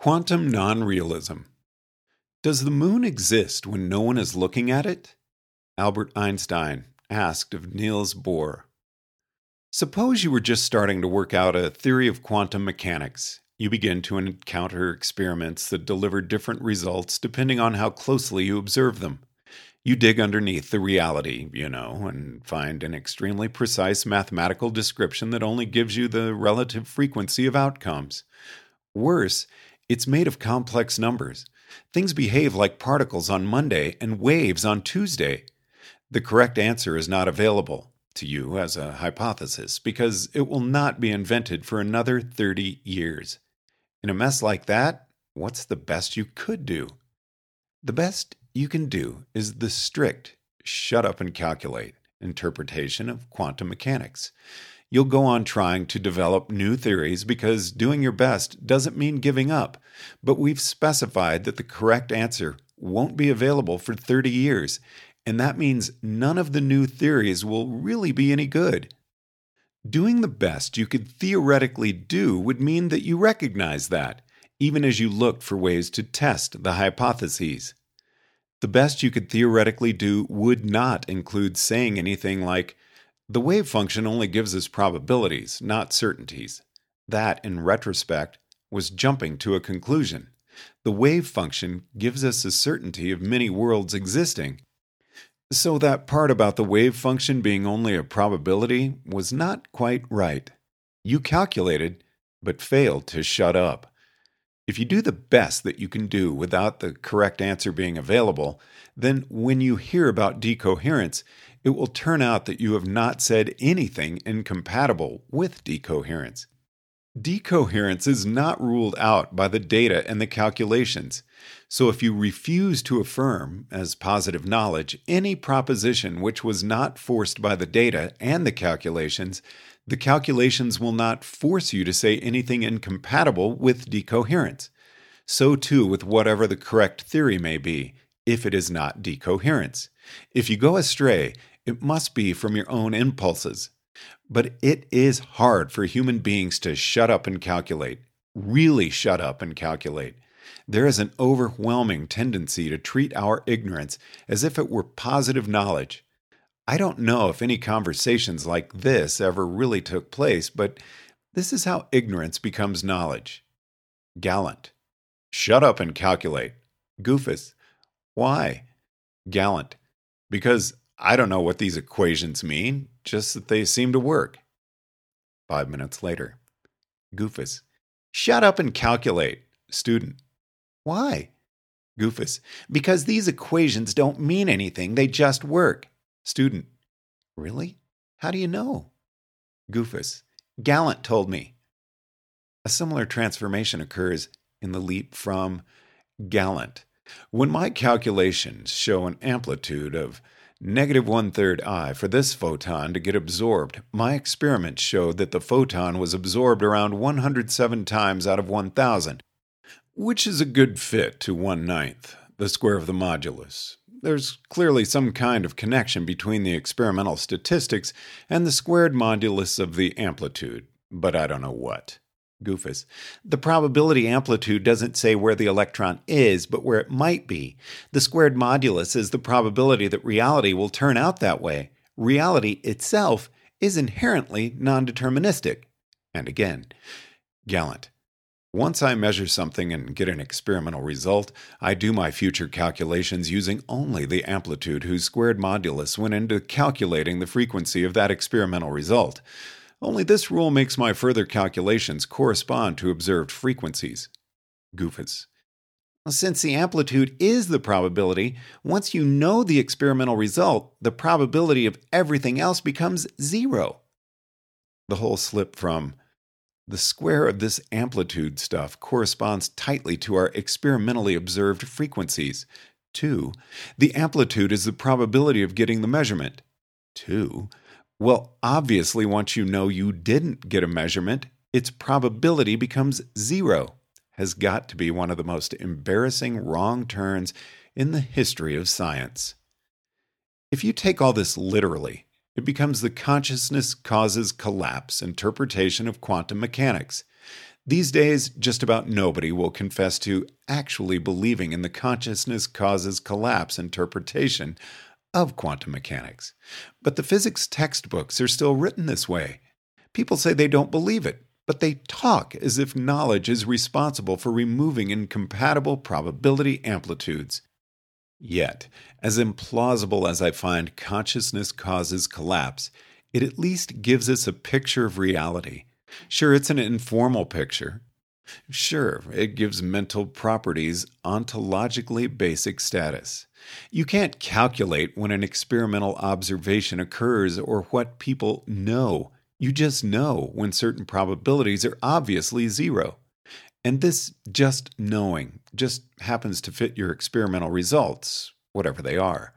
Quantum non realism. Does the moon exist when no one is looking at it? Albert Einstein asked of Niels Bohr. Suppose you were just starting to work out a theory of quantum mechanics. You begin to encounter experiments that deliver different results depending on how closely you observe them. You dig underneath the reality, you know, and find an extremely precise mathematical description that only gives you the relative frequency of outcomes. Worse, it's made of complex numbers. Things behave like particles on Monday and waves on Tuesday. The correct answer is not available to you as a hypothesis because it will not be invented for another 30 years. In a mess like that, what's the best you could do? The best you can do is the strict shut up and calculate interpretation of quantum mechanics you'll go on trying to develop new theories because doing your best doesn't mean giving up. But we've specified that the correct answer won't be available for 30 years, and that means none of the new theories will really be any good. Doing the best you could theoretically do would mean that you recognize that, even as you looked for ways to test the hypotheses. The best you could theoretically do would not include saying anything like, the wave function only gives us probabilities, not certainties. That, in retrospect, was jumping to a conclusion. The wave function gives us a certainty of many worlds existing. So, that part about the wave function being only a probability was not quite right. You calculated, but failed to shut up. If you do the best that you can do without the correct answer being available, then when you hear about decoherence, it will turn out that you have not said anything incompatible with decoherence. Decoherence is not ruled out by the data and the calculations. So if you refuse to affirm, as positive knowledge, any proposition which was not forced by the data and the calculations, the calculations will not force you to say anything incompatible with decoherence. So too with whatever the correct theory may be, if it is not decoherence. If you go astray, it must be from your own impulses. But it is hard for human beings to shut up and calculate, really shut up and calculate. There is an overwhelming tendency to treat our ignorance as if it were positive knowledge. I don't know if any conversations like this ever really took place, but this is how ignorance becomes knowledge. Gallant. Shut up and calculate. Goofus. Why? Gallant. Because I don't know what these equations mean, just that they seem to work. Five minutes later. Goofus. Shut up and calculate. Student. Why? Goofus. Because these equations don't mean anything, they just work. Student. Really? How do you know? Goofus. Gallant told me. A similar transformation occurs in the leap from gallant. When my calculations show an amplitude of negative one third I for this photon to get absorbed. My experiments showed that the photon was absorbed around 107 times out of 1,000, which is a good fit to one ninth, the square of the modulus. There's clearly some kind of connection between the experimental statistics and the squared modulus of the amplitude, but I don't know what. Goofus. The probability amplitude doesn't say where the electron is, but where it might be. The squared modulus is the probability that reality will turn out that way. Reality itself is inherently non deterministic. And again, Gallant. Once I measure something and get an experimental result, I do my future calculations using only the amplitude whose squared modulus went into calculating the frequency of that experimental result. Only this rule makes my further calculations correspond to observed frequencies. Goofus. Since the amplitude is the probability, once you know the experimental result, the probability of everything else becomes zero. The whole slip from the square of this amplitude stuff corresponds tightly to our experimentally observed frequencies. 2. The amplitude is the probability of getting the measurement. 2. Well, obviously, once you know you didn't get a measurement, its probability becomes zero. Has got to be one of the most embarrassing wrong turns in the history of science. If you take all this literally, it becomes the consciousness causes collapse interpretation of quantum mechanics. These days, just about nobody will confess to actually believing in the consciousness causes collapse interpretation of quantum mechanics. But the physics textbooks are still written this way. People say they don't believe it, but they talk as if knowledge is responsible for removing incompatible probability amplitudes. Yet, as implausible as I find consciousness causes collapse, it at least gives us a picture of reality. Sure, it's an informal picture. Sure, it gives mental properties ontologically basic status. You can't calculate when an experimental observation occurs or what people know. You just know when certain probabilities are obviously zero. And this just knowing just happens to fit your experimental results, whatever they are.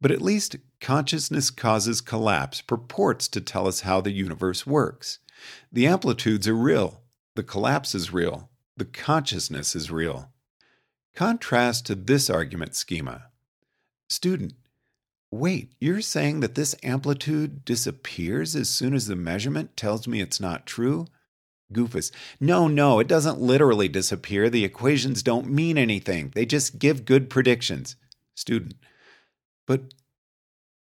But at least consciousness causes collapse purports to tell us how the universe works. The amplitudes are real, the collapse is real, the consciousness is real. Contrast to this argument schema. Student, wait, you're saying that this amplitude disappears as soon as the measurement tells me it's not true? Goofus, no, no, it doesn't literally disappear. The equations don't mean anything, they just give good predictions. Student, but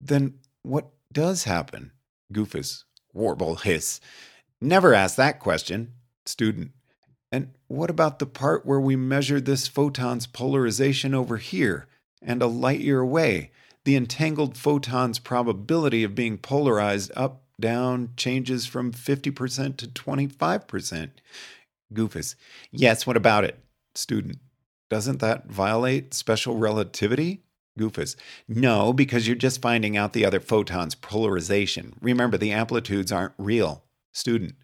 then what does happen? Goofus, warble hiss. Never ask that question. Student, and what about the part where we measure this photon's polarization over here and a light year away? The entangled photon's probability of being polarized up, down changes from 50% to 25%. Goofus, yes, what about it? Student, doesn't that violate special relativity? Goofus, no, because you're just finding out the other photon's polarization. Remember, the amplitudes aren't real. Student,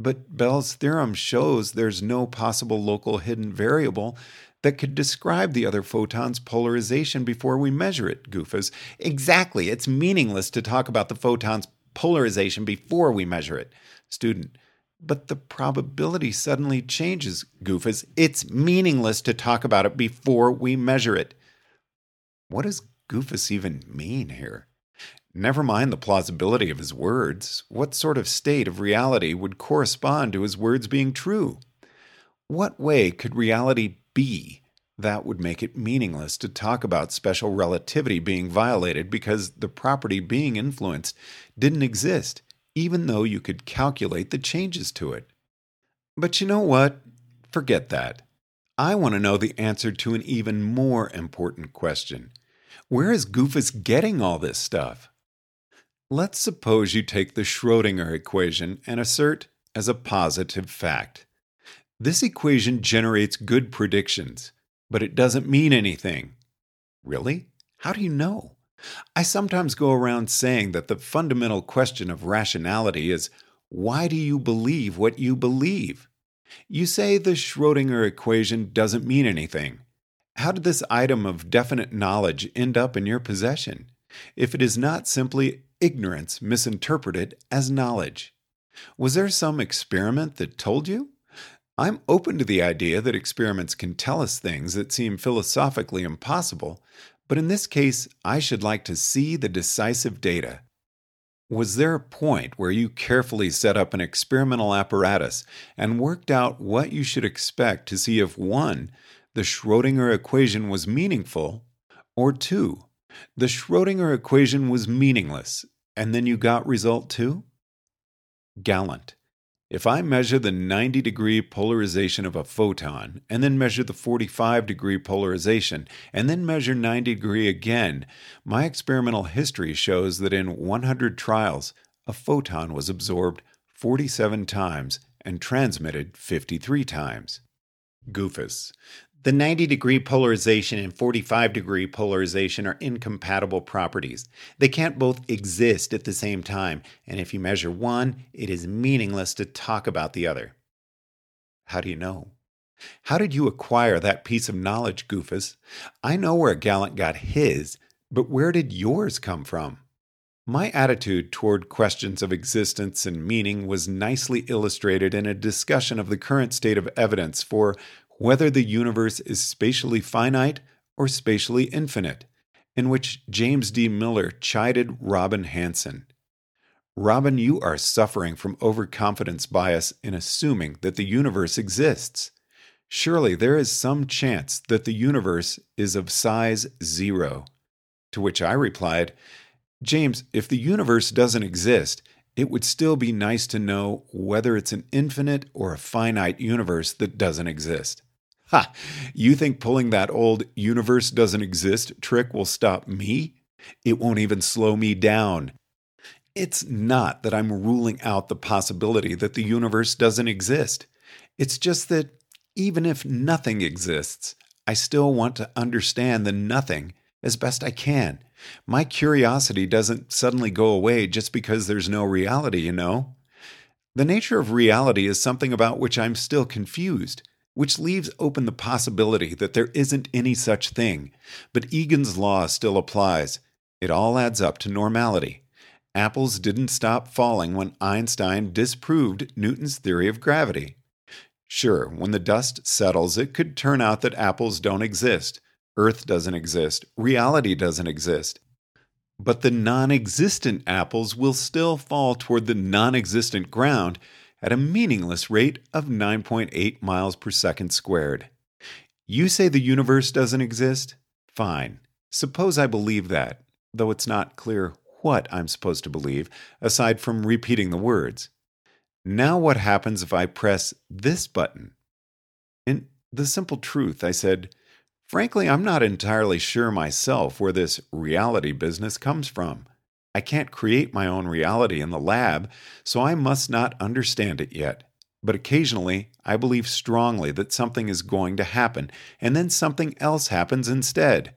but Bell's theorem shows there's no possible local hidden variable that could describe the other photon's polarization before we measure it, Goofus. Exactly. It's meaningless to talk about the photon's polarization before we measure it. Student, but the probability suddenly changes, Goofus. It's meaningless to talk about it before we measure it. What does Goofus even mean here? Never mind the plausibility of his words. What sort of state of reality would correspond to his words being true? What way could reality be that would make it meaningless to talk about special relativity being violated because the property being influenced didn't exist, even though you could calculate the changes to it? But you know what? Forget that. I want to know the answer to an even more important question. Where is Goofus getting all this stuff? Let's suppose you take the Schrodinger equation and assert as a positive fact. This equation generates good predictions, but it doesn't mean anything. Really? How do you know? I sometimes go around saying that the fundamental question of rationality is why do you believe what you believe? You say the Schrodinger equation doesn't mean anything. How did this item of definite knowledge end up in your possession? If it is not simply ignorance misinterpreted as knowledge. Was there some experiment that told you? I'm open to the idea that experiments can tell us things that seem philosophically impossible, but in this case, I should like to see the decisive data. Was there a point where you carefully set up an experimental apparatus and worked out what you should expect to see if one, the Schrodinger equation was meaningful, or two, the Schrodinger equation was meaningless and then you got result two? Gallant. If I measure the 90 degree polarization of a photon, and then measure the 45 degree polarization, and then measure 90 degree again, my experimental history shows that in 100 trials, a photon was absorbed 47 times and transmitted 53 times. Goofus. The 90 degree polarization and 45 degree polarization are incompatible properties. They can't both exist at the same time, and if you measure one, it is meaningless to talk about the other. How do you know? How did you acquire that piece of knowledge, Goofus? I know where Gallant got his, but where did yours come from? My attitude toward questions of existence and meaning was nicely illustrated in a discussion of the current state of evidence for whether the universe is spatially finite or spatially infinite, in which James D. Miller chided Robin Hanson. Robin, you are suffering from overconfidence bias in assuming that the universe exists. Surely there is some chance that the universe is of size zero. To which I replied, James, if the universe doesn't exist, it would still be nice to know whether it's an infinite or a finite universe that doesn't exist. Ha! You think pulling that old universe doesn't exist trick will stop me? It won't even slow me down. It's not that I'm ruling out the possibility that the universe doesn't exist. It's just that even if nothing exists, I still want to understand the nothing as best I can. My curiosity doesn't suddenly go away just because there's no reality, you know? The nature of reality is something about which I'm still confused, which leaves open the possibility that there isn't any such thing. But Egan's law still applies. It all adds up to normality. Apples didn't stop falling when Einstein disproved Newton's theory of gravity. Sure, when the dust settles, it could turn out that apples don't exist, Earth doesn't exist, reality doesn't exist. But the non existent apples will still fall toward the non existent ground at a meaningless rate of 9.8 miles per second squared. You say the universe doesn't exist? Fine. Suppose I believe that, though it's not clear what I'm supposed to believe, aside from repeating the words. Now, what happens if I press this button? In the simple truth, I said, Frankly, I'm not entirely sure myself where this reality business comes from. I can't create my own reality in the lab, so I must not understand it yet. But occasionally, I believe strongly that something is going to happen, and then something else happens instead.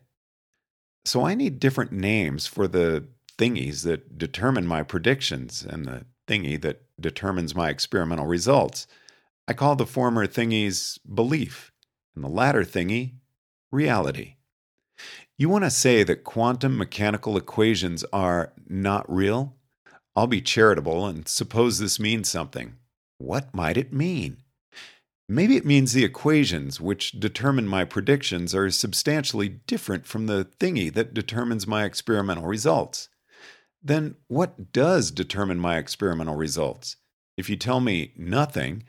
So I need different names for the thingies that determine my predictions and the thingy that determines my experimental results. I call the former thingies belief, and the latter thingy reality. You want to say that quantum mechanical equations are not real? I'll be charitable and suppose this means something. What might it mean? Maybe it means the equations which determine my predictions are substantially different from the thingy that determines my experimental results. Then what does determine my experimental results? If you tell me nothing,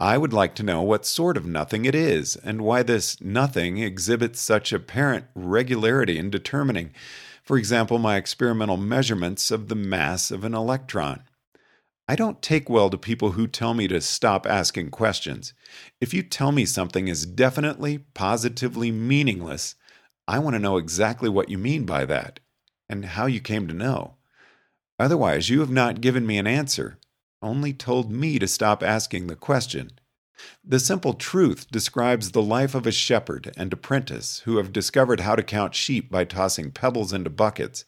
I would like to know what sort of nothing it is and why this nothing exhibits such apparent regularity in determining, for example, my experimental measurements of the mass of an electron. I don't take well to people who tell me to stop asking questions. If you tell me something is definitely, positively meaningless, I want to know exactly what you mean by that and how you came to know. Otherwise, you have not given me an answer, only told me to stop asking the question. The simple truth describes the life of a shepherd and apprentice who have discovered how to count sheep by tossing pebbles into buckets.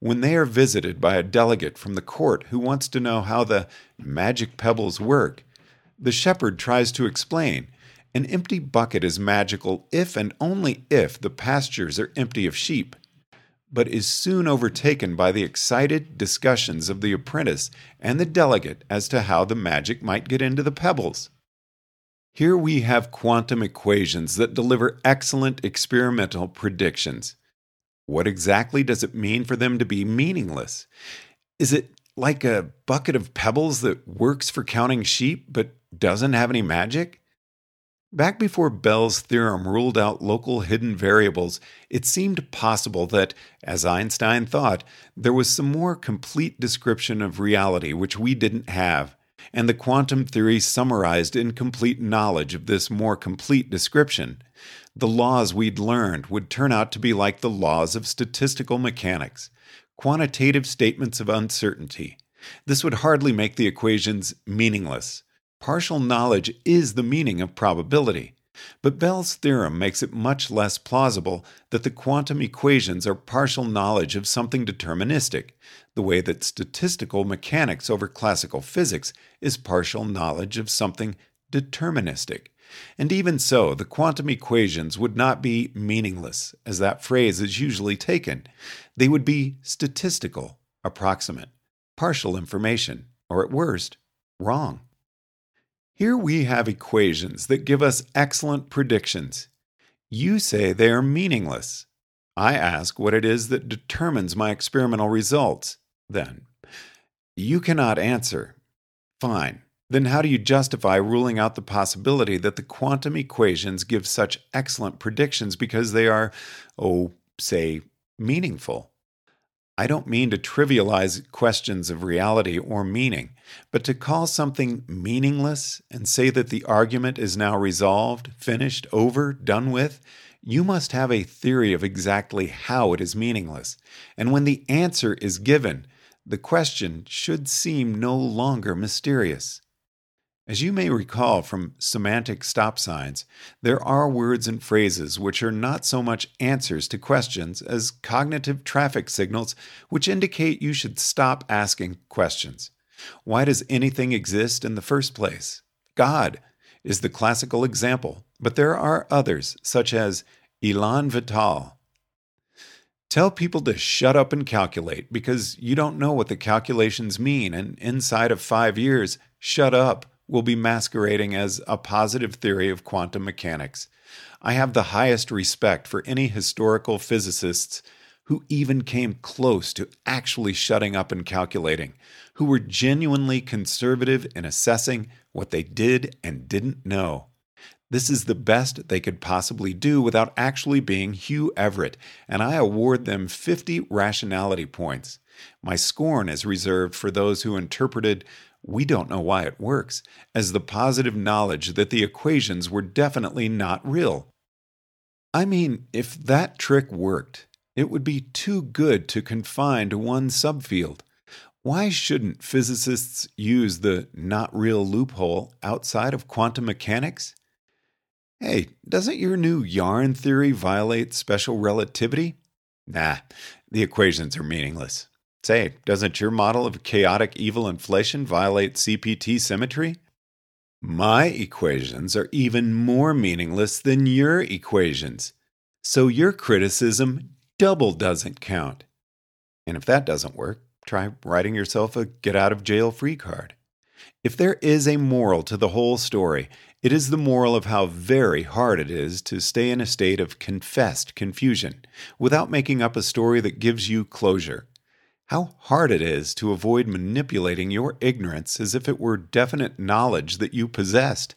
When they are visited by a delegate from the court who wants to know how the magic pebbles work, the shepherd tries to explain. An empty bucket is magical if and only if the pastures are empty of sheep but is soon overtaken by the excited discussions of the apprentice and the delegate as to how the magic might get into the pebbles. Here we have quantum equations that deliver excellent experimental predictions. What exactly does it mean for them to be meaningless? Is it like a bucket of pebbles that works for counting sheep but doesn't have any magic? Back before Bell's theorem ruled out local hidden variables, it seemed possible that, as Einstein thought, there was some more complete description of reality which we didn't have, and the quantum theory summarized incomplete knowledge of this more complete description. The laws we'd learned would turn out to be like the laws of statistical mechanics quantitative statements of uncertainty. This would hardly make the equations meaningless. Partial knowledge is the meaning of probability. But Bell's theorem makes it much less plausible that the quantum equations are partial knowledge of something deterministic, the way that statistical mechanics over classical physics is partial knowledge of something deterministic. And even so, the quantum equations would not be meaningless, as that phrase is usually taken. They would be statistical, approximate, partial information, or at worst, wrong. Here we have equations that give us excellent predictions. You say they are meaningless. I ask what it is that determines my experimental results. Then, You cannot answer. Fine. Then how do you justify ruling out the possibility that the quantum equations give such excellent predictions because they are, oh, say, meaningful? I don't mean to trivialize questions of reality or meaning, but to call something meaningless and say that the argument is now resolved, finished, over, done with, you must have a theory of exactly how it is meaningless. And when the answer is given, the question should seem no longer mysterious. As you may recall from semantic stop signs, there are words and phrases which are not so much answers to questions as cognitive traffic signals which indicate you should stop asking questions. Why does anything exist in the first place? God is the classical example, but there are others, such as Elan Vital. Tell people to shut up and calculate because you don't know what the calculations mean, and inside of five years, shut up will be masquerading as a positive theory of quantum mechanics. I have the highest respect for any historical physicists who even came close to actually shutting up and calculating, who were genuinely conservative in assessing what they did and didn't know. This is the best they could possibly do without actually being Hugh Everett, and I award them 50 rationality points. My scorn is reserved for those who interpreted we don't know why it works, as the positive knowledge that the equations were definitely not real. I mean, if that trick worked, it would be too good to confine to one subfield. Why shouldn't physicists use the not real loophole outside of quantum mechanics? Hey, doesn't your new yarn theory violate special relativity? Nah, the equations are meaningless. Say, doesn't your model of chaotic evil inflation violate CPT symmetry? My equations are even more meaningless than your equations. So your criticism double doesn't count. And if that doesn't work, try writing yourself a get out of jail free card. If there is a moral to the whole story, it is the moral of how very hard it is to stay in a state of confessed confusion without making up a story that gives you closure. How hard it is to avoid manipulating your ignorance as if it were definite knowledge that you possessed.